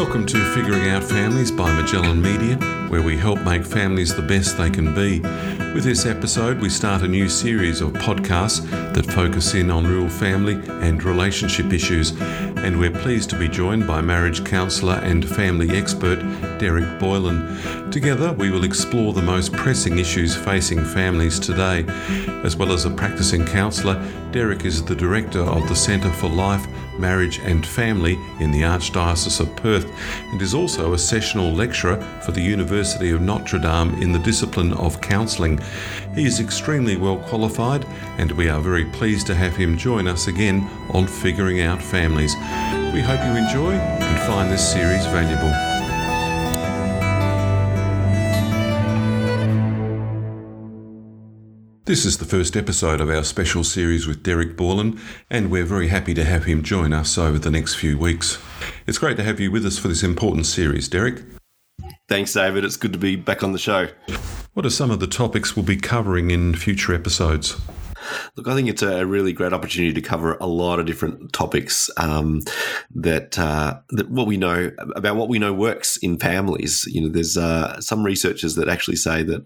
Welcome to Figuring Out Families by Magellan Media, where we help make families the best they can be. With this episode, we start a new series of podcasts that focus in on real family and relationship issues, and we're pleased to be joined by marriage counsellor and family expert Derek Boylan. Together, we will explore the most pressing issues facing families today. As well as a practicing counsellor, Derek is the director of the Centre for Life, Marriage and Family in the Archdiocese of Perth and is also a sessional lecturer for the University of Notre Dame in the discipline of counselling. He is extremely well qualified, and we are very pleased to have him join us again on Figuring Out Families. We hope you enjoy and find this series valuable. This is the first episode of our special series with Derek Boylan, and we're very happy to have him join us over the next few weeks. It's great to have you with us for this important series, Derek. Thanks, David. It's good to be back on the show. What are some of the topics we'll be covering in future episodes? Look, I think it's a really great opportunity to cover a lot of different topics um, that uh, that what we know about what we know works in families. You know, there's uh, some researchers that actually say that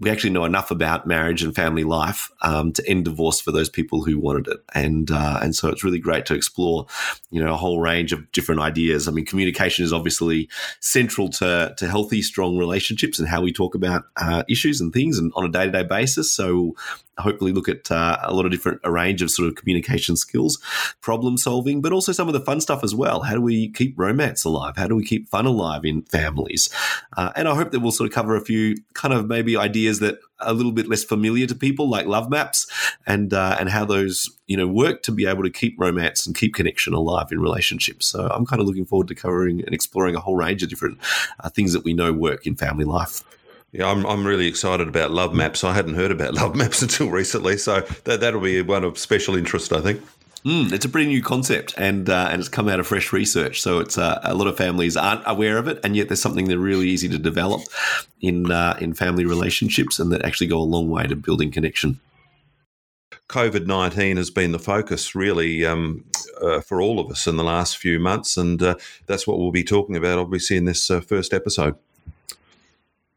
we actually know enough about marriage and family life um, to end divorce for those people who wanted it, and uh, and so it's really great to explore, you know, a whole range of different ideas. I mean, communication is obviously central to to healthy, strong relationships and how we talk about uh, issues and things, and on a day to day basis. So hopefully look at uh, a lot of different a range of sort of communication skills, problem solving, but also some of the fun stuff as well. How do we keep romance alive? How do we keep fun alive in families? Uh, and I hope that we'll sort of cover a few kind of maybe ideas that are a little bit less familiar to people, like love maps, and uh, and how those you know work to be able to keep romance and keep connection alive in relationships. So I'm kind of looking forward to covering and exploring a whole range of different uh, things that we know work in family life. Yeah, I'm, I'm really excited about Love Maps. I hadn't heard about Love Maps until recently, so that, that'll be one of special interest, I think. Mm, it's a pretty new concept, and uh, and it's come out of fresh research. So it's uh, a lot of families aren't aware of it, and yet there's something that's really easy to develop in uh, in family relationships, and that actually go a long way to building connection. COVID 19 has been the focus really um, uh, for all of us in the last few months. And uh, that's what we'll be talking about, obviously, in this uh, first episode.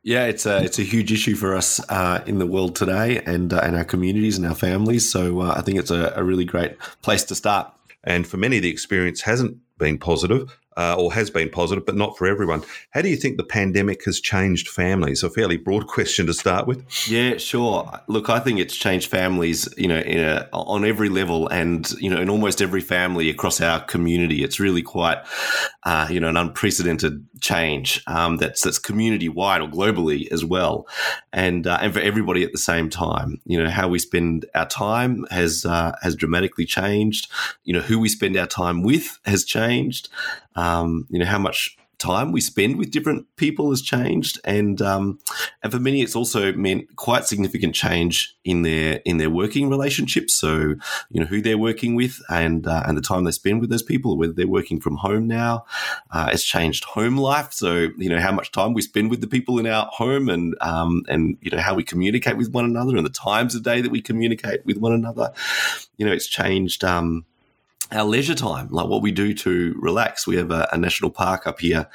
Yeah, it's a it's a huge issue for us uh, in the world today, and uh, and our communities and our families. So uh, I think it's a, a, really great place to start. And for many, the experience hasn't been positive uh, or has been positive, but not for everyone. How do you think the pandemic has changed families? A fairly broad question to start with. Yeah, sure. Look, I think it's changed families, you know, a, on every level, and you know, in almost every family across our community. It's really quite, uh, you know, an unprecedented change um, that's that's community wide or globally as well, and uh, and for everybody at the same time. You know, how we spend our time has uh, has dramatically changed. You know, who we spend our time with has changed um, you know, how much time we spend with different people has changed, and um, and for many, it's also meant quite significant change in their in their working relationships. So you know who they're working with and uh, and the time they spend with those people, whether they're working from home now, uh, it's changed home life. So you know how much time we spend with the people in our home, and um, and you know how we communicate with one another, and the times of day that we communicate with one another. You know, it's changed. Um, our leisure time, like what we do to relax. We have a, a national park up here,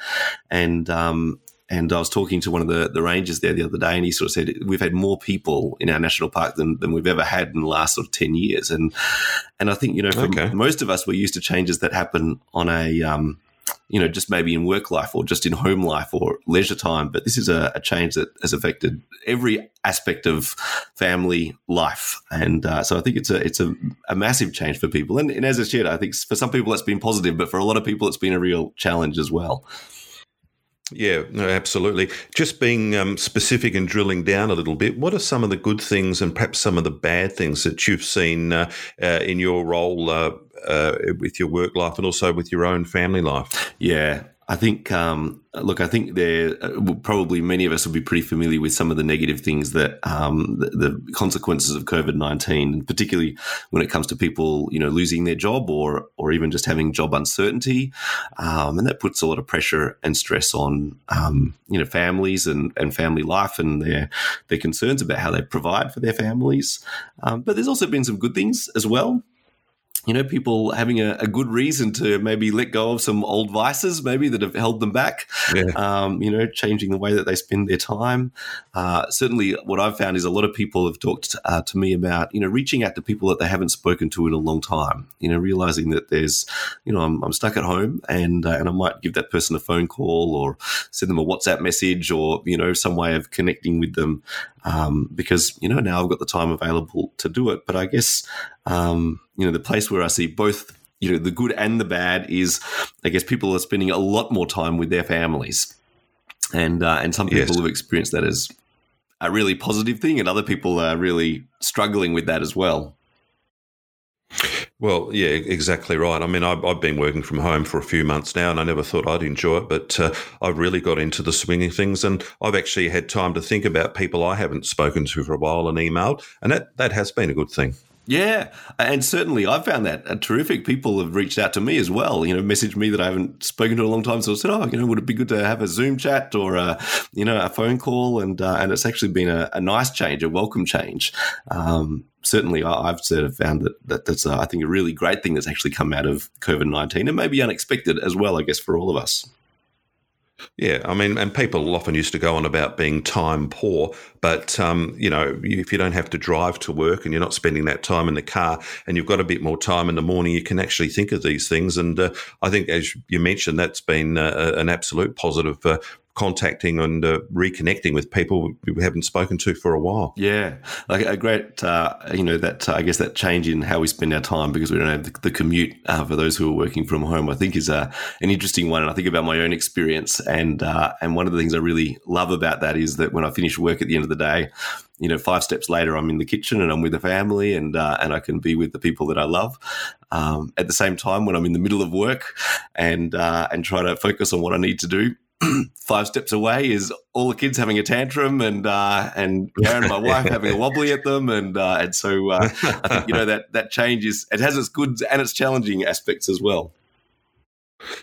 and um, and I was talking to one of the, the rangers there the other day, and he sort of said we've had more people in our national park than, than we've ever had in the last sort of ten years. And and I think you know for okay. most of us, we're used to changes that happen on a um, you know, just maybe in work life or just in home life or leisure time. But this is a, a change that has affected every aspect of family life, and uh, so I think it's a it's a, a massive change for people. And, and as I said, I think for some people that's been positive, but for a lot of people it's been a real challenge as well. Yeah, no, absolutely. Just being um, specific and drilling down a little bit, what are some of the good things and perhaps some of the bad things that you've seen uh, uh, in your role uh, uh with your work life and also with your own family life? Yeah, I think, um, look, I think there uh, probably many of us will be pretty familiar with some of the negative things that um, the, the, consequences of COVID nineteen, particularly when it comes to people, you know, losing their job or or even just having job uncertainty, um, and that puts a lot of pressure and stress on um, you know families and, and family life and their their concerns about how they provide for their families. Um, but there's also been some good things as well. You know, people having a, a, good reason to maybe let go of some old vices, maybe that have held them back. Yeah. Um, you know, changing the way that they spend their time. Uh, certainly, what I've found is a lot of people have talked uh, to me about, you know, reaching out to people that they haven't spoken to in a long time. You know, realizing that there's, you know, I'm, I'm stuck at home, and uh, and I might give that person a phone call or send them a WhatsApp message or you know some way of connecting with them um, because you know now I've got the time available to do it. But I guess um, you know the place where I see both you know the good and the bad is I guess people are spending a lot more time with their families, and uh, and some people yes. have experienced that as a really positive thing, and other people are really struggling with that as well. Well, yeah, exactly right. I mean, I've, I've, been working from home for a few months now, and I never thought I'd enjoy it, but uh, I've really got into the swinging things, and I've actually had time to think about people I haven't spoken to for a while and emailed, and that that has been a good thing. Yeah, and certainly I found that uh, terrific. People have reached out to me as well, you know, messaged me that I haven't spoken to in a long time. So I said, oh, you know, would it be good to have a Zoom chat or a, you know, a phone call? And uh, and it's actually been a, a, nice change, a welcome change. Um, certainly, I, have sort of found that, that that's, I think, a really great thing that's actually come out of COVID nineteen, and maybe unexpected as well, I guess, for all of us. Yeah, I mean, and people often used to go on about being time poor, but um, you know, if you don't have to drive to work and you're not spending that time in the car, and you've got a bit more time in the morning, you can actually think of these things. And uh, I think, as you mentioned, that's been uh, an absolute positive uh, contacting and uh, reconnecting with people we haven't spoken to for a while. Yeah, like a great, uh, you know, that uh, I guess that change in how we spend our time because we don't have the, the commute uh, for those who are working from home. I think is uh, an interesting one, and I think about my own experience. And uh, and one of the things I really love about that is that when I finish work at the end of the day, you know, five steps later, I'm in the kitchen and I'm with the family, and and I can be with the people that I love. Um, at the same time, when I'm in the middle of work and and try to focus on what I need to do, five steps away is all the kids having a tantrum and uh, and Karen, my wife, having a wobbly at them, and uh, and so uh, I think you know that that change is it has its good and its challenging aspects as well.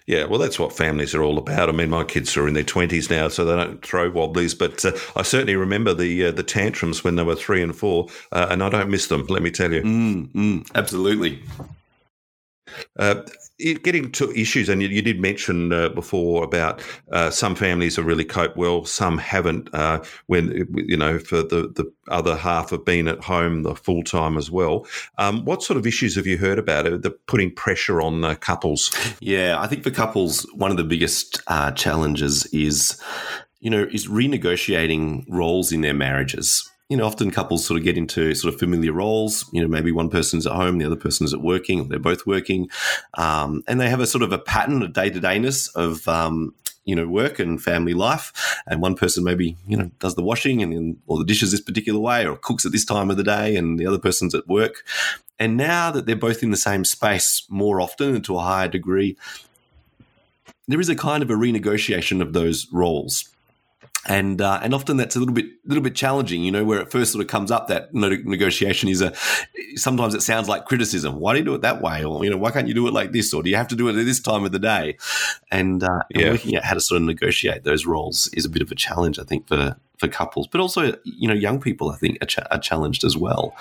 Yeah, well, that's what families are all about. I mean, my kids are in their twenties now, so they don't throw wobblies. But uh, I certainly remember the uh, the tantrums when they were three and four, uh, and I don't miss them. Let me tell you. Mm, mm, absolutely. Uh, getting to issues, and you, you did mention uh, before about uh, some families have really coped well, some haven't. Uh, when you know, for the the other half have been at home the full time as well. Um, what sort of issues have you heard about? The putting pressure on uh, couples. Yeah, I think for couples, one of the biggest uh, challenges is, you know, is renegotiating roles in their marriages you know, often couples sort of get into sort of familiar roles. You know, maybe one person's at home, the other person's at working, or they're both working, um, and they have a sort of a pattern of day to dayness of um, you know work and family life. And one person maybe you know does the washing and or the dishes this particular way, or cooks at this time of the day, and the other person's at work. And now that they're both in the same space more often and to a higher degree, there is a kind of a renegotiation of those roles and uh, and often that's a little bit little bit challenging, you know, where it first sort of comes up that negotiation is a sometimes it sounds like criticism. Why do you do it that way, or you know, why can't you do it like this, or do you have to do it at this time of the day? And, uh, yeah. and working out how to sort of negotiate those roles is a bit of a challenge, I think, for for couples, but also you know young people. I think are, ch- are challenged as well.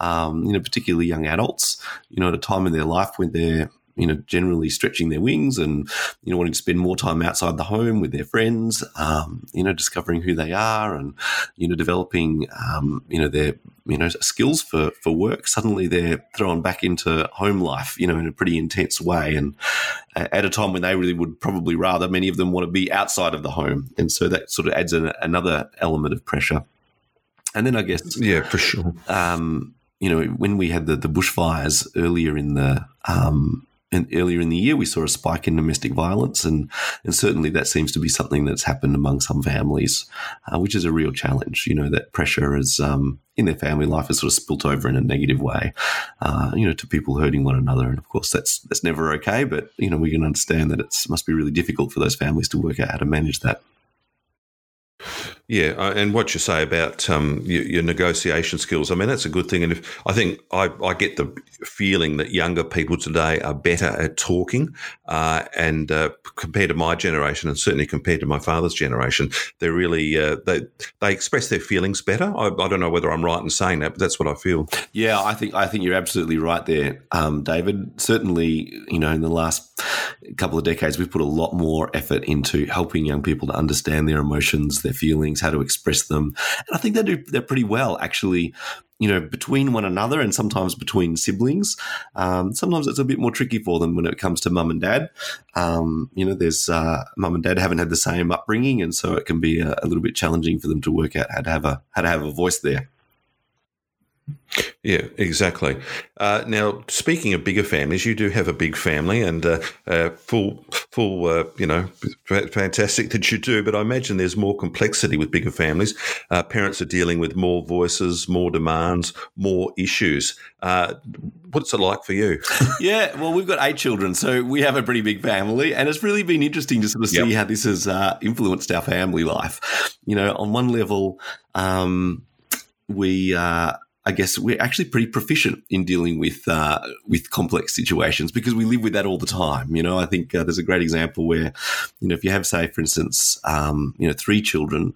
Um, you know, particularly young adults. You know, at a time in their life when they're you know, generally stretching their wings and, you know, wanting to spend more time outside the home with their friends, um, you know, discovering who they are and, you know, developing, um, you know, their, you know, skills for, for work. Suddenly they're thrown back into home life, you know, in a pretty intense way. And at a time when they really would probably rather, many of them want to be outside of the home. And so that sort of adds an, another element of pressure. And then I guess, yeah, for sure. Um, you know, when we had the, the bushfires earlier in the um, and earlier in the year, we saw a spike in domestic violence, and, and certainly that seems to be something that's happened among some families, uh, which is a real challenge. You know, that pressure is um, in their family life has sort of spilt over in a negative way, uh, you know, to people hurting one another. And of course, that's that's never okay. But you know, we can understand that it must be really difficult for those families to work out how to manage that. Yeah, uh, and what you say about um, your, your, negotiation skills, I mean, that's a good thing. And if I think I, I get the feeling that younger people today are better at talking, uh, and uh, compared to my generation, and certainly compared to my father's generation, they're really uh, they they express their feelings better. I, I, don't know whether I'm right in saying that, but that's what I feel. Yeah, I think I think you're absolutely right there, um, David. Certainly, you know, in the last couple of decades, we've put a lot more effort into helping young people to understand their emotions, their feelings, how to express them. And I think they do they're pretty well actually. You know, between one another and sometimes between siblings. Um, sometimes it's a bit more tricky for them when it comes to mum and dad. Um, you know, there's uh, mum and dad haven't had the same upbringing, and so it can be a, a little bit challenging for them to work out how to have a how to have a voice there. Yeah, exactly. Uh, now, speaking of bigger families, you do have a big family, and uh, uh, full, full, uh, you know, fantastic that you do. But I imagine there's more complexity with bigger families. Uh, parents are dealing with more voices, more demands, more issues. Uh, what's it like for you? yeah, well, we've got eight children, so we have a pretty big family, and it's really been interesting to sort of see yep. how this has influenced our family life. You know, on one level. Um, we uh, I guess we're actually pretty proficient in dealing with uh, with complex situations because we live with that all the time. You know, I think uh, there's a great example where, you know, if you have, say, for instance, um, you know, three children,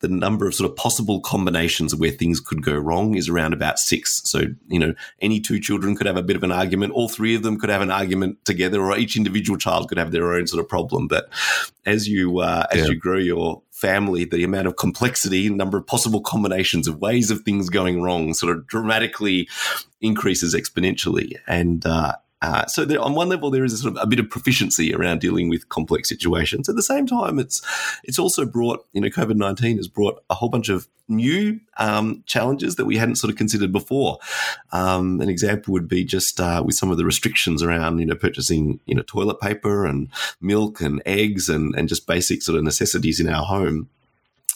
the number of sort of possible combinations where things could go wrong is around about six. So, you know, any two children could have a bit of an argument. All three of them could have an argument together, or each individual child could have their own sort of problem. But as you uh, as yeah. you grow your family, the amount of complexity, number of possible combinations of ways of things going wrong, sort of dramatically increases exponentially. And uh, uh, so there, on one level, there is a sort of a bit of proficiency around dealing with complex situations. At the same time, it's it's also brought you know COVID nineteen has brought a whole bunch of new um, challenges that we hadn't sort of considered before. Um, an example would be just uh, with some of the restrictions around you know purchasing you know toilet paper and milk and eggs and and just basic sort of necessities in our home.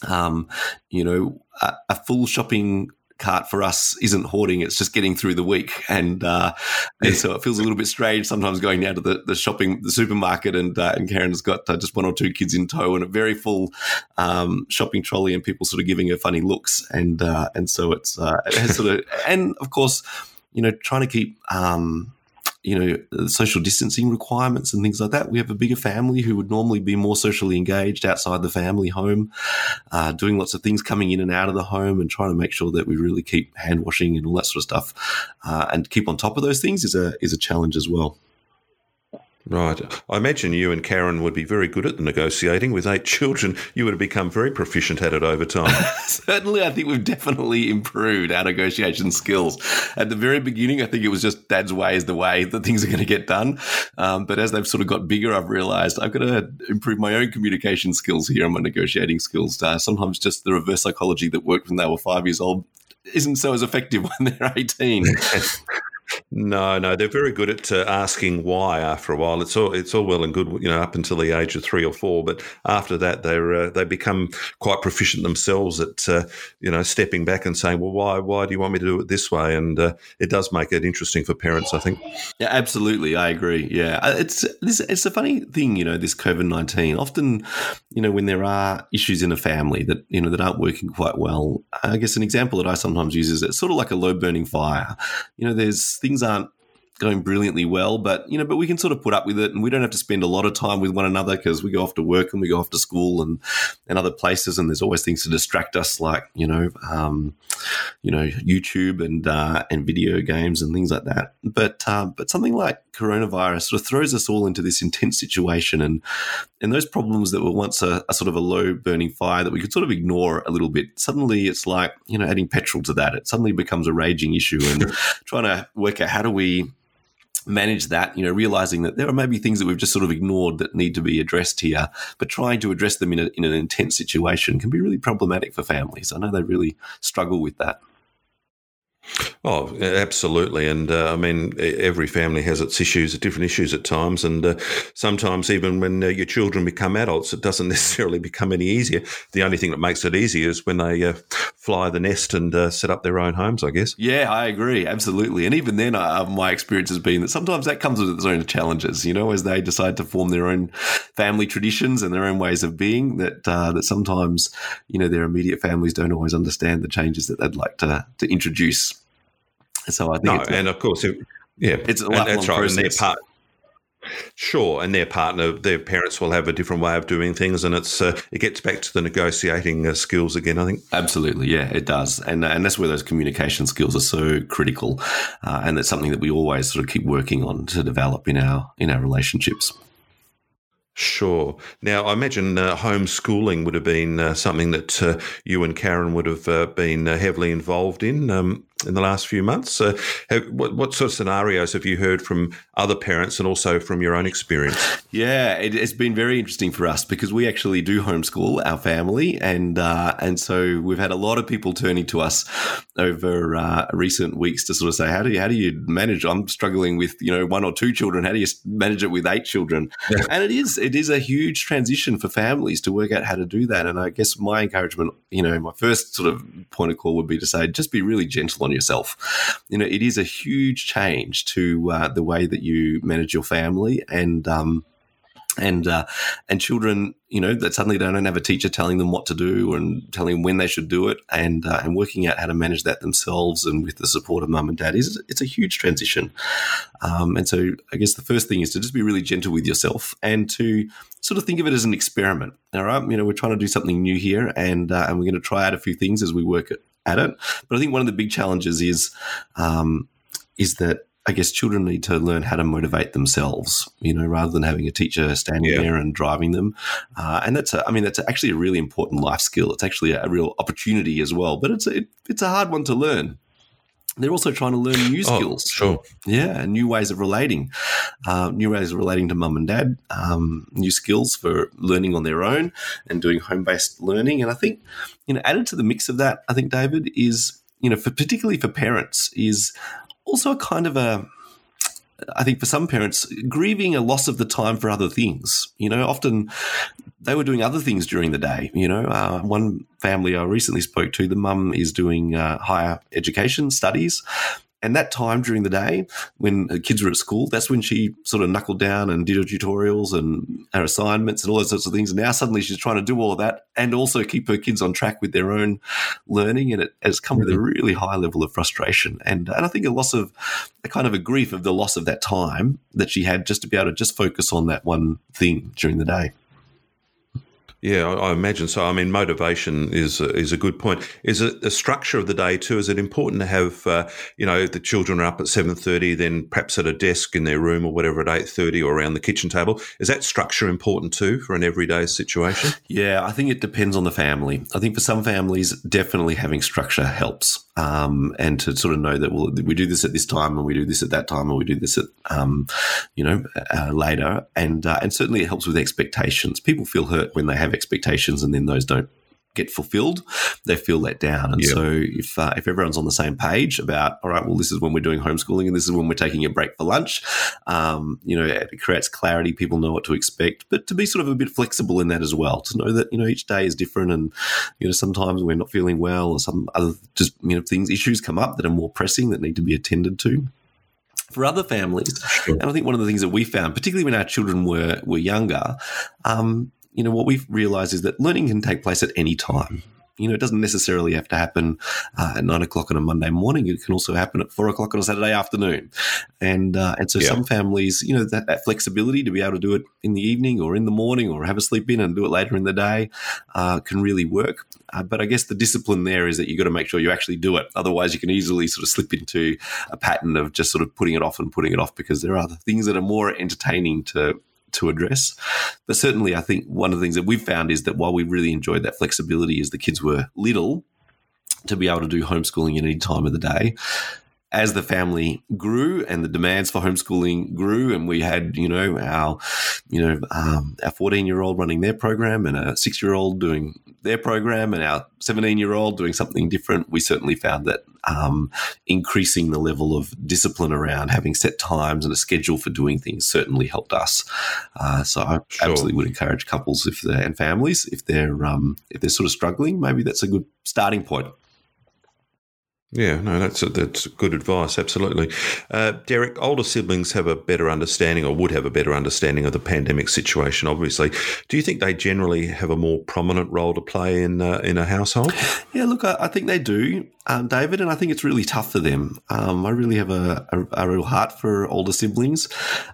Um, you know, a, a full shopping cart for us isn't hoarding; it's just getting through the week, and uh, and so it feels a little bit strange sometimes going down to the, the shopping the supermarket, and uh, and Karen's got uh, just one or two kids in tow and a very full um, shopping trolley, and people sort of giving her funny looks, and uh, and so it's uh, it has sort of and of course you know trying to keep um, you know, social distancing requirements and things like that. We have a bigger family who would normally be more socially engaged outside the family home, uh, doing lots of things, coming in and out of the home, and trying to make sure that we really keep hand washing and all that sort of stuff, uh, and keep on top of those things is a is a challenge as well. Right. I imagine you and Karen would be very good at the negotiating. With eight children, you would have become very proficient at it over time. Certainly, I think we've definitely improved our negotiation skills. At the very beginning, I think it was just dad's way is the way that things are going to get done. Um, but as they've sort of got bigger, I've realized I've got to improve my own communication skills here and my negotiating skills. Uh, sometimes just the reverse psychology that worked when they were five years old isn't so as effective when they're 18. No, no, they're very good at uh, asking why. After a while, it's all it's all well and good, you know, up until the age of three or four. But after that, they're uh, they become quite proficient themselves at uh, you know stepping back and saying, "Well, why why do you want me to do it this way?" And uh, it does make it interesting for parents, I think. Yeah, absolutely, I agree. Yeah, uh, it's this, it's a funny thing, you know, this COVID nineteen. Often, you know, when there are issues in a family that you know that aren't working quite well, I guess an example that I sometimes use is it's sort of like a low burning fire. You know, there's things aren't going brilliantly well, but you know, but we can sort of put up with it, and we don't have to spend a lot of time with one another because we go off to work and we go off to school and and other places, and there's always things to distract us, like you know, um, you know, YouTube and uh, and video games and things like that. But uh, but something like coronavirus sort of throws us all into this intense situation, and and those problems that were once a, a sort of a low burning fire that we could sort of ignore a little bit, suddenly it's like you know adding petrol to that. It suddenly becomes a raging issue, and trying to work out how do we manage that, you know, realizing that there are maybe things that we've just sort of ignored that need to be addressed here, but trying to address them in, a, in an intense situation can be really problematic for families. I know they really struggle with that. Oh, absolutely. And uh, I mean, every family has its issues, different issues at times. And uh, sometimes, even when uh, your children become adults, it doesn't necessarily become any easier. The only thing that makes it easier is when they uh, fly the nest and uh, set up their own homes, I guess. Yeah, I agree. Absolutely. And even then, uh, my experience has been that sometimes that comes with its own challenges, you know, as they decide to form their own family traditions and their own ways of being, that, that sometimes, you know, their immediate families don't always understand the changes that they'd like to, to introduce. So I think no, and of course, it, yeah, it's a lifelong that's right. process. And their part, sure, and their partner, their parents will have a different way of doing things, and it's uh, it gets back to the negotiating uh, skills again. I think absolutely, yeah, it does, and and that's where those communication skills are so critical, uh, and that's something that we always sort of keep working on to develop in our in our relationships. Sure. Now, I imagine uh, homeschooling would have been uh, something that uh, you and Karen would have uh, been uh, heavily involved in. Um, in the last few months. Uh, have, what, what, sort of scenarios have you heard from other parents and also from your own experience? Yeah, it, has been very interesting for us because we actually do homeschool our family, and uh, and so we've had a lot of people turning to us over uh, recent weeks to sort of say, how do you how do you manage? I'm struggling with you know one or two children. How do you manage it with eight children? Yeah. And it is it is a huge transition for families to work out how to do that. And I guess my encouragement, you know, my first sort of point of call would be to say, just be really gentle on yourself. You know, it is a huge change to uh, the way that you manage your family and. Um, and uh, and children, you know, that suddenly they don't have a teacher telling them what to do and telling them when they should do it, and uh, and working out how to manage that themselves and with the support of mum and dad is it's a huge transition. Um, and so I guess the first thing is to just be really gentle with yourself and to sort of think of it as an experiment. All right, you know, we're trying to do something new here, and uh, and we're going to try out a few things as we work at it. But I think one of the big challenges is um, is that I guess children need to learn how to motivate themselves, you know, rather than having a teacher standing yeah. there and driving them. Uh, and that's, a, I mean, that's actually a really important life skill. It's actually a, real opportunity as well, but it's a, it, it's a hard one to learn. They're also trying to learn new oh, skills. Sure. Yeah, And new ways of relating, uh, new ways of relating to mum and dad, um, new skills for learning on their own and doing home based learning. And I think, you know, added to the mix of that, I think, David, is, you know, for particularly for parents, is also a kind of a I think for some parents, grieving a loss of the time for other things. You know, often they were doing other things during the day. You know, uh, one family I recently spoke to, the mum is doing uh, higher education studies, and that time during the day when her kids were at school, that's when she sort of knuckled down and did her tutorials and her assignments and all those sorts of things. And now suddenly she's trying to do all of that and also keep her kids on track with their own learning. And it has come mm-hmm. with a mm-hmm. really high level of frustration. And, and I think a loss of a kind of a grief of the loss of that time that she had just to be able to just focus on that one thing during the day. Yeah, I, imagine so. I mean, motivation is is a good point. Is it the structure of the day too? Is it important to have uh, you know the children are up at seven thirty, then perhaps at a desk in their room or whatever at eight thirty or around the kitchen table? Is that structure important too for an everyday situation? Yeah, I think it depends on the family. I think for some families, definitely having structure helps, um, and to sort of know that well, we do this at this time and we do this at that time and we do this at um, you know uh, later, and uh, and certainly it helps with expectations. People feel hurt when they have expectations and then those don't get fulfilled, they feel let down. And so if uh, if everyone's on the same page about, all right, well, this is when we're doing homeschooling and this is when we're taking a break for lunch, um, you know, it creates clarity. People know what to expect, but to be sort of a bit flexible in that as well, to know that you know each day is different, and you know sometimes we're not feeling well, or some other just you know things issues come up that are more pressing that need to be attended to for other families. Sure. And I think one of the things that we found, particularly when our children were were younger, um, you know, what we've realized is that learning can take place at any time. You know, it doesn't necessarily have to happen uh, at nine o'clock on a Monday morning. It can also happen at four o'clock on a Saturday afternoon, and uh, and so yeah. some families, you know, that, that, flexibility to be able to do it in the evening or in the morning or have a sleep in and do it later in the day uh, can really work. Uh, but I guess the discipline there is that you've got to make sure you actually do it. Otherwise, you can easily sort of slip into a pattern of just sort of putting it off and putting it off because there are other things that are more entertaining to to address. But certainly, I think one of the things that we've found is that while we really enjoyed that flexibility as the kids were little, to be able to do homeschooling at any time of the day, as the family grew and the demands for homeschooling grew, and we had, you know, our, you know, um, our 14 year old running their program and a six year old doing their program and our 17 year old doing something different, we certainly found that um, increasing the level of discipline around having set times and a schedule for doing things certainly helped us. Uh, so I sure. absolutely would encourage couples if and families if they're um, if they're sort of struggling, maybe that's a good starting point. Yeah, no, that's a, that's good advice. Absolutely, uh, Derek. Older siblings have a better understanding, or would have a better understanding of the pandemic situation. Obviously, do you think they generally have a more prominent role to play in uh, in a household? Yeah, look, I, I think they do um, David, and I think it's really tough for them. Um, I really have a, a, a, real heart for older siblings.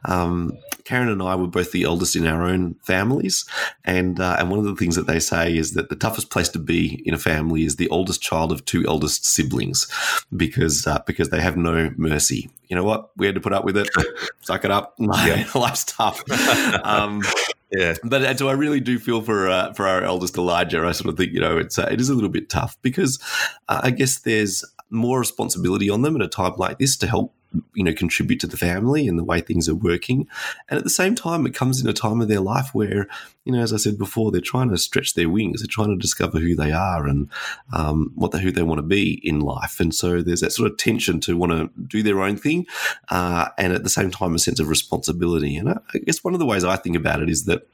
Um, Karen and I were both the eldest in our own families, and uh, and one of the things that they say is that the toughest place to be in a family is the oldest child of two eldest siblings, because uh, because they have no mercy. You know what? We had to put up with it, suck it up. Yeah. Life's tough. Yeah, but uh, so I really do feel for uh, for our eldest Elijah. I sort of think you know it's uh, it is a little bit tough because uh, I guess there's more responsibility on them at a time like this to help you know contribute to the family and the way things are working. And at the same time it comes in a time of their life where you know as i said before they're trying to stretch their wings. They're trying to discover who they are and um, what the, who they want to be in life. And so there's that sort of tension to want to do their own thing uh, and at the same time a sense of responsibility. And I, I guess one of the ways i think about it is that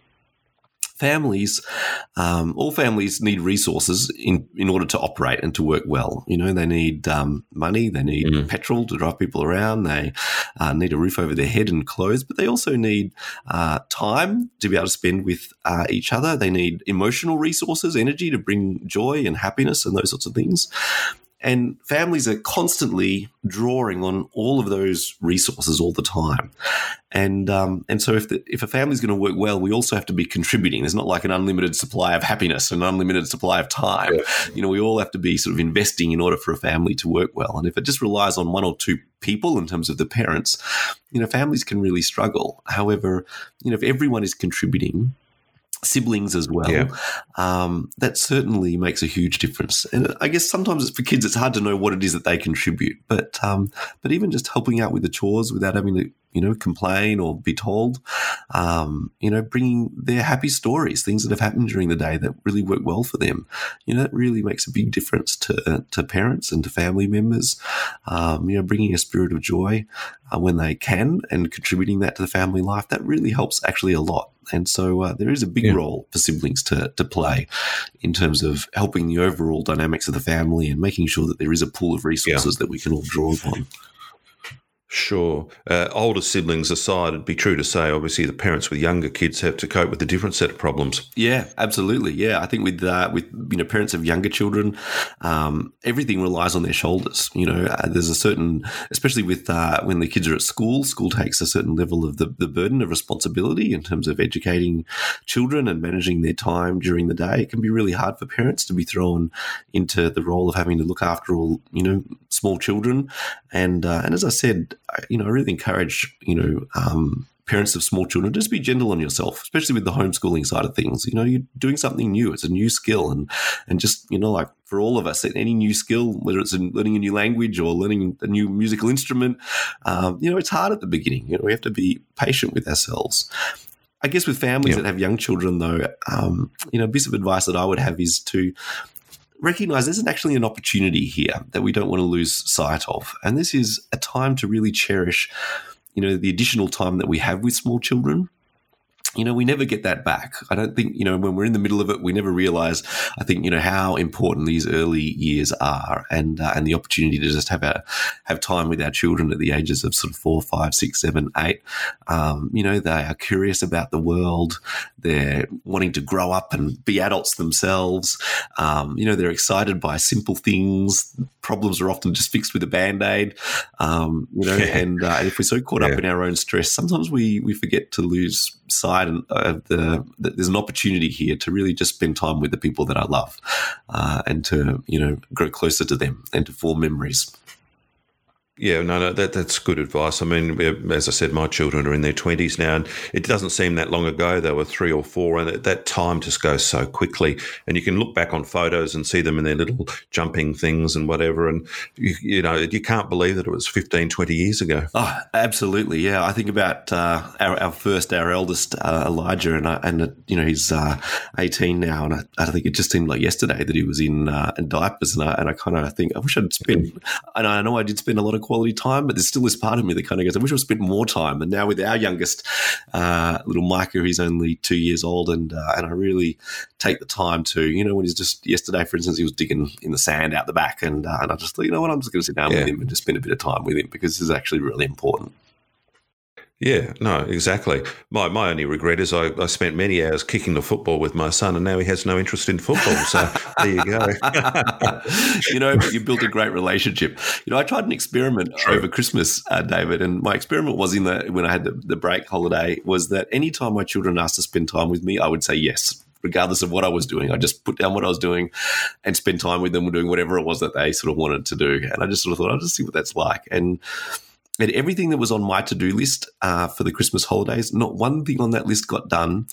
families, um, all families need resources in, in order to operate and to work well. You know, they need um, money, they need mm. petrol to drive people around, they uh, need a roof over their head and clothes, but they also need uh, time to be able to spend with uh, each other. They need emotional resources, energy to bring joy and happiness and those sorts of things. And families are constantly drawing on all of those resources all the time. And um, and so if the, if a family's going to work well, we also have to be contributing. There's not like an unlimited supply of happiness, an unlimited supply of time. Yeah. You know, we all have to be sort of investing in order for a family to work well. And if it just relies on one or two people in terms of the parents, you know, families can really struggle. However, you know, if everyone is contributing, siblings as well. Yeah. Um, that certainly makes a huge difference. And I guess sometimes for kids, it's hard to know what it is that they contribute. But um, but even just helping out with the chores without having to you know complain or be told, um, you know, bringing their happy stories, things that have happened during the day that really work well for them. You know, that really makes a big difference to to parents and to family members. Um, you know, bringing a spirit of joy uh, when they can and contributing that to the family life that really helps actually a lot. And so uh, there is a big yeah. role for siblings to, to play in terms of helping the overall dynamics of the family and making sure that there is a pool of resources yeah. that we can all draw upon. Sure. Uh, older siblings aside, it'd be true to say, obviously, the parents with younger kids have to cope with a different set of problems. Yeah, absolutely. Yeah, I think with uh, with you know parents of younger children, um, everything relies on their shoulders. You know, uh, there's a certain, especially with uh, when the kids are at school, school takes a certain level of the, the burden of responsibility in terms of educating children and managing their time during the day. It can be really hard for parents to be thrown into the role of having to look after all you know small children, and uh, and as I said you know, I really encourage, you know, um, parents of small children, just be gentle on yourself, especially with the homeschooling side of things. You know, you're doing something new. It's a new skill. And, and just, you know, like for all of us, any new skill, whether it's in learning a new language or learning a new musical instrument, um, you know, it's hard at the beginning. You know, we have to be patient with ourselves. I guess with families that have young children, though, um, you know, a piece of advice that I would have is to recognize there's actually an opportunity here that we don't want to lose sight of. And this is a time to really cherish, you know, the additional time that we have with small children you know, we never get that back. I don't think, you know, when we're in the middle of it, we never realize, I think, you know, how important these early years are and, uh, and the opportunity to just have a, have time with our children at the ages of sort of four, five, six, seven, eight. Um, you know, they are curious about the world. They're wanting to grow up and be adults themselves. Um, you know, they're excited by simple things. Problems are often just fixed with a band aid. Um, you know, and, uh, if we're so caught yeah. up in our own stress, sometimes we, we forget to lose sight of the, the, there's an opportunity here to really just spend time with the people that I love uh, and to you know grow closer to them and to form memories. Yeah, no, no, that that's good advice. I mean, as I said, my children are in their twenties now, and it doesn't seem that long ago they were three or four, and that time just goes so quickly. And you can look back on photos and see them in their little jumping things and whatever, and you, you know you can't believe that it was 15, 20 years ago. Oh, absolutely, yeah. I think about uh, our, our, first, our eldest uh, Elijah, and I, and uh, you know he's uh, eighteen now, and I, I, think it just seemed like yesterday that he was in, uh, in diapers, and I, and I kind of think I wish I'd spent. And I know I did spend a lot of quality time, but there's still this part of me that kind of goes, I wish I spent more time. And now with our youngest uh, little Micah, he's only two years old, and uh, and I really take the time to, you know, when he's just yesterday, for instance, he was digging in the sand out the back, and uh, and I just thought, you know what, I'm just going to sit down yeah. with him and just spend a bit of time with him because this is actually really important. Yeah, no, exactly. My my only regret is I, I spent many hours kicking the football with my son, and now he has no interest in football. So there you go. you know, you built a great relationship. You know, I tried an experiment True. over Christmas, uh, David, and my experiment was in the when I had the, the break holiday was that anytime my children asked to spend time with me, I would say yes regardless of what I was doing. I just put down what I was doing and spend time with them doing whatever it was that they sort of wanted to do. And I just sort of thought, I'll just see what that's like. And and everything that was on my to-do list uh, for the Christmas holidays, not one thing on that list got done.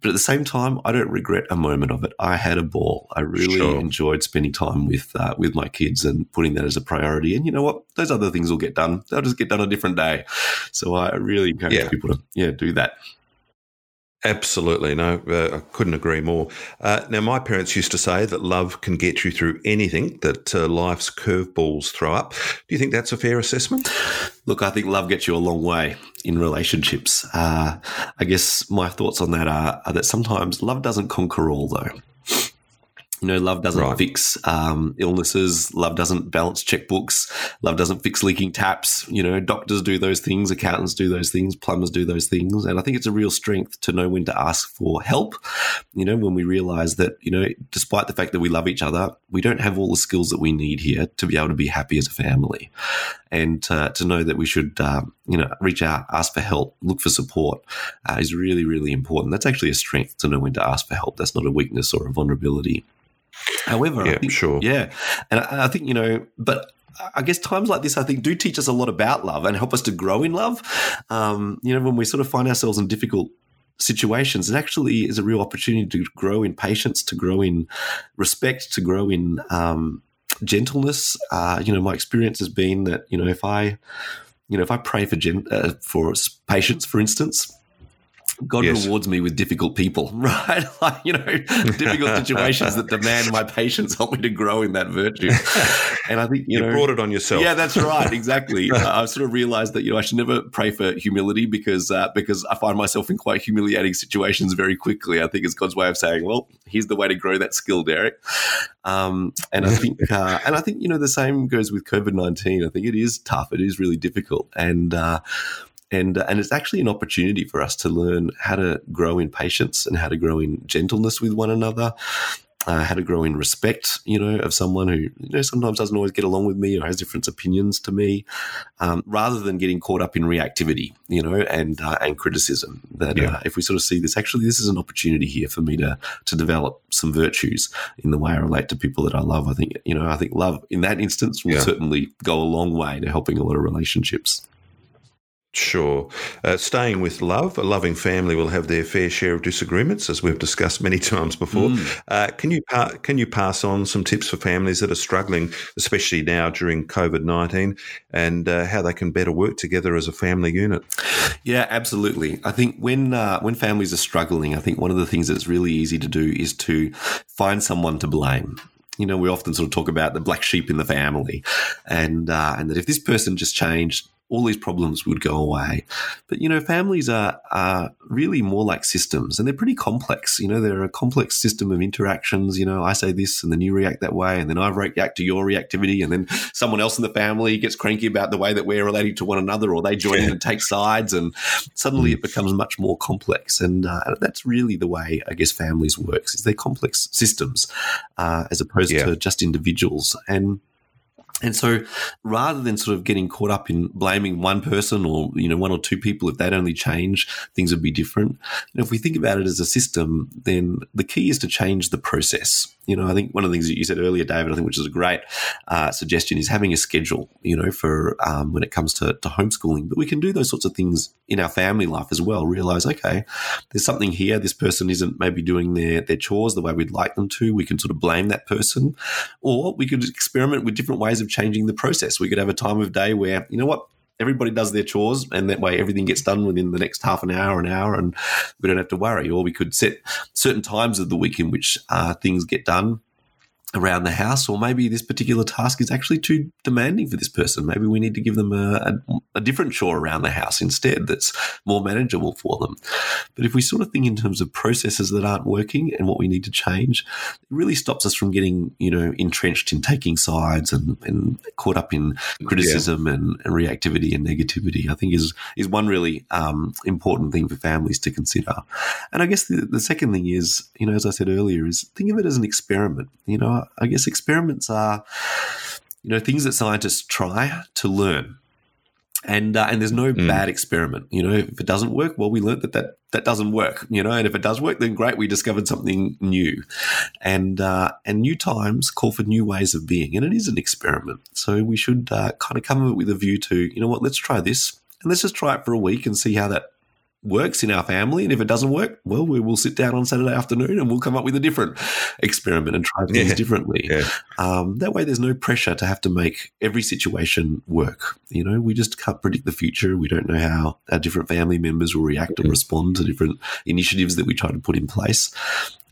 But at the same time, I don't regret a moment of it. I had a ball. I really sure. enjoyed spending time with uh, with my kids and putting that as a priority. And you know what? Those other things will get done. They'll just get done a different day. So I really encourage yeah. people to yeah do that. Absolutely. No, uh, I couldn't agree more. Uh, now, my parents used to say that love can get you through anything that uh, life's curveballs throw up. Do you think that's a fair assessment? Look, I think love gets you a long way in relationships. Uh, I guess my thoughts on that are, are that sometimes love doesn't conquer all, though. You know, love doesn't right. fix um, illnesses. Love doesn't balance checkbooks. Love doesn't fix leaking taps. You know, doctors do those things, accountants do those things, plumbers do those things. And I think it's a real strength to know when to ask for help. You know, when we realize that, you know, despite the fact that we love each other, we don't have all the skills that we need here to be able to be happy as a family. And uh, to know that we should, um, you know, reach out, ask for help, look for support uh, is really, really important. That's actually a strength to know when to ask for help. That's not a weakness or a vulnerability. However, yeah, think, sure, yeah, and I, I think you know, but I guess times like this, I think, do teach us a lot about love and help us to grow in love. Um, you know, when we sort of find ourselves in difficult situations, it actually is a real opportunity to grow in patience, to grow in respect, to grow in um, gentleness. Uh, you know, my experience has been that you know if I, you know, if I pray for gen- uh, for patience, for instance, God yes. rewards me with difficult people, right? like, you know, difficult situations that demand my patience help me to grow in that virtue. And I think, you, you know, brought it on yourself. Yeah, that's right. Exactly. uh, I've sort of realized that, you know, I should never pray for humility because, uh, because I find myself in quite humiliating situations very quickly. I think it's God's way of saying, well, here's the way to grow that skill, Derek. Um, and I think, uh, and I think, you know, the same goes with COVID 19. I think it is tough. It is really difficult. And, uh, and uh, and it's actually an opportunity for us to learn how to grow in patience and how to grow in gentleness with one another. Uh, how to grow in respect, you know, of someone who, you know, sometimes doesn't always get along with me or has different opinions to me, um, rather than getting caught up in reactivity, you know, and uh, and criticism. That yeah. uh, if we sort of see this, actually, this is an opportunity here for me to to develop some virtues in the way I relate to people that I love. I think, you know, I think love in that instance will yeah. certainly go a long way to helping a lot of relationships. Sure. Uh, staying with love, a loving family will have their fair share of disagreements, as we've discussed many times before. Mm. Uh, can you pa- can you pass on some tips for families that are struggling, especially now during COVID nineteen, and uh, how they can better work together as a family unit? Yeah, absolutely. I think when uh, when families are struggling, I think one of the things that's really easy to do is to find someone to blame you know, we often sort of talk about the black sheep in the family, and uh, and that if this person just changed, all these problems would go away. But, you know, families are, are really more like systems and they're pretty complex. You know, they're a complex system of interactions. You know, I say this and then you react that way and then I react to your reactivity and then someone else in the family gets cranky about the way that we're relating to one another or they join in and take sides and suddenly it becomes much more complex. And uh, that's really the way, I guess, families works is they're complex systems uh, as opposed yeah. to just individuals. And And so rather than sort of getting caught up in blaming one person or, you know, one or two people, if they'd only change, things would be different. And if we think about it as a system, then the key is to change the process. You know, I think one of the things that you said earlier, David, I think which is a great uh, suggestion is having a schedule, you know, for um, when it comes to, to homeschooling. But we can do those sorts of things in our family life as well. Realize, okay, there's something here. This person isn't maybe doing their, their chores the way we'd like them to. We can sort of blame that person. Or we could experiment with different ways of changing the process. We could have a time of day where, you know what, everybody does their chores and that way everything gets done within the next half an hour an hour and we don't have to worry or we could set certain times of the week in which uh, things get done around the house, or maybe this particular task is actually too demanding for this person. Maybe we need to give them a, a, a, different chore around the house instead that's more manageable for them. But if we sort of think in terms of processes that aren't working and what we need to change, it really stops us from getting, you know, entrenched in taking sides and, and caught up in criticism yeah. and, and, reactivity and negativity. I think is is one really um, important thing for families to consider. And I guess the, the second thing is, you know, as I said earlier, is think of it as an experiment. You know, I guess experiments are, you know, things that scientists try to learn. And, uh, and there's no mm. bad experiment. You know, if it doesn't work, well, we learned that, that that doesn't work. You know, and if it does work, then great, we discovered something new. And uh, and new times call for new ways of being, and it is an experiment. So we should uh, kind of come up with a view to, you know what, let's try this, and let's just try it for a week and see how that works in our family. And if it doesn't work, well, we will sit down on Saturday afternoon and we'll come up with a different experiment and try things yeah. differently. Yeah. Um, that way, there's no pressure to have to make every situation work. You know, we just can't predict the future. We don't know how our different family members will react or respond to different initiatives that we try to put in place.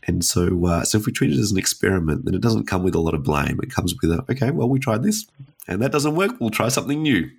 And so, uh, so if we treat it as an experiment, then it doesn't come with a lot of blame. It comes with a, okay, well, we tried this and that doesn't work. We'll try something new.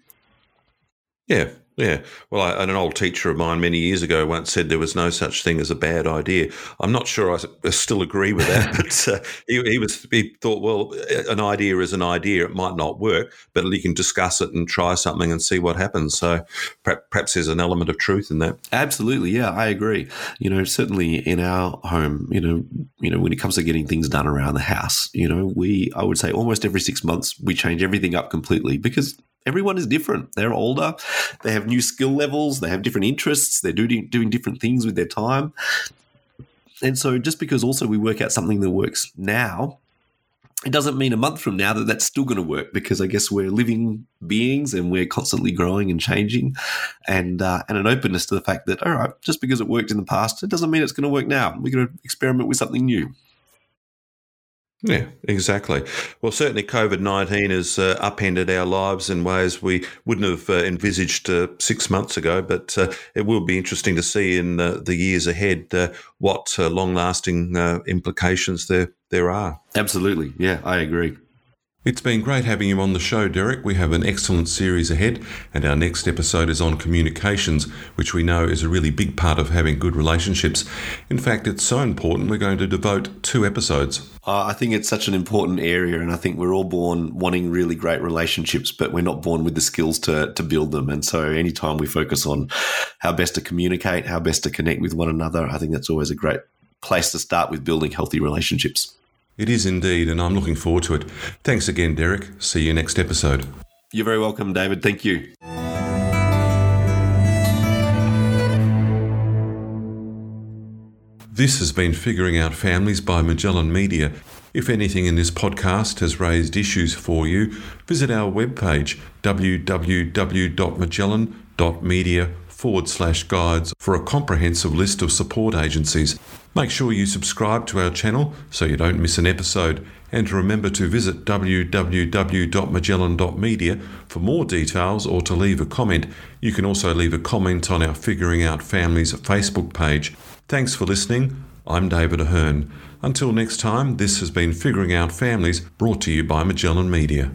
Yeah, yeah. Well, I, an old teacher of mine many years ago once said there was no such thing as a bad idea. I'm not sure I still agree with that, but uh, he, he, was he thought, well, an idea is an idea. It might not work, but you can discuss it and try something and see what happens. So perhaps there's an element of truth in that. Absolutely, yeah, I agree. You know, certainly in our home, you know, you know, when it comes to getting things done around the house, you know, we I would say almost every six months we change everything up completely because everyone is different. They're older, they have new skill levels, they have different interests, they're doing doing different things with their time. And so just because also we work out something that works now, it doesn't mean a month from now that that's still going to work because I guess we're living beings and we're constantly growing and changing, and uh, and an openness to the fact that all right, just because it worked in the past, it doesn't mean it's going to work now. We're going to experiment with something new. Yeah, exactly. Well, certainly COVID 19 has uh, upended our lives in ways we wouldn't have uh, envisaged uh, six months ago, but uh, it will be interesting to see in the years ahead uh, what uh, long lasting implications there, there are. Absolutely. Yeah, I agree. It's been great having you on the show, Derek. We have an excellent series ahead, and our next episode is on communications, which we know is a really big part of having good relationships. In fact, it's so important we're going to devote two episodes. Uh, I think it's such an important area, and I think we're all born wanting really great relationships, but we're not born with the skills to, to build them. And so, anytime we focus on how best to communicate, how best to connect with one another, I think that's always a great place to start with building healthy relationships. It is indeed, and I'm looking forward to it. Thanks again, Derek. See you next episode. You're very welcome, David. Thank you. This has been Figuring Out Families by Magellan Media. If anything in this podcast has raised issues for you, visit our webpage www.magellan.media forward slash guides for a comprehensive list of support agencies. Make sure you subscribe to our channel so you don't miss an episode, and to remember to visit www.magellan.media for more details or to leave a comment. You can also leave a comment on our Figuring Out Families Facebook page. Thanks for listening. I'm David Ahern. Until next time, this has been Figuring Out Families brought to you by Magellan Media.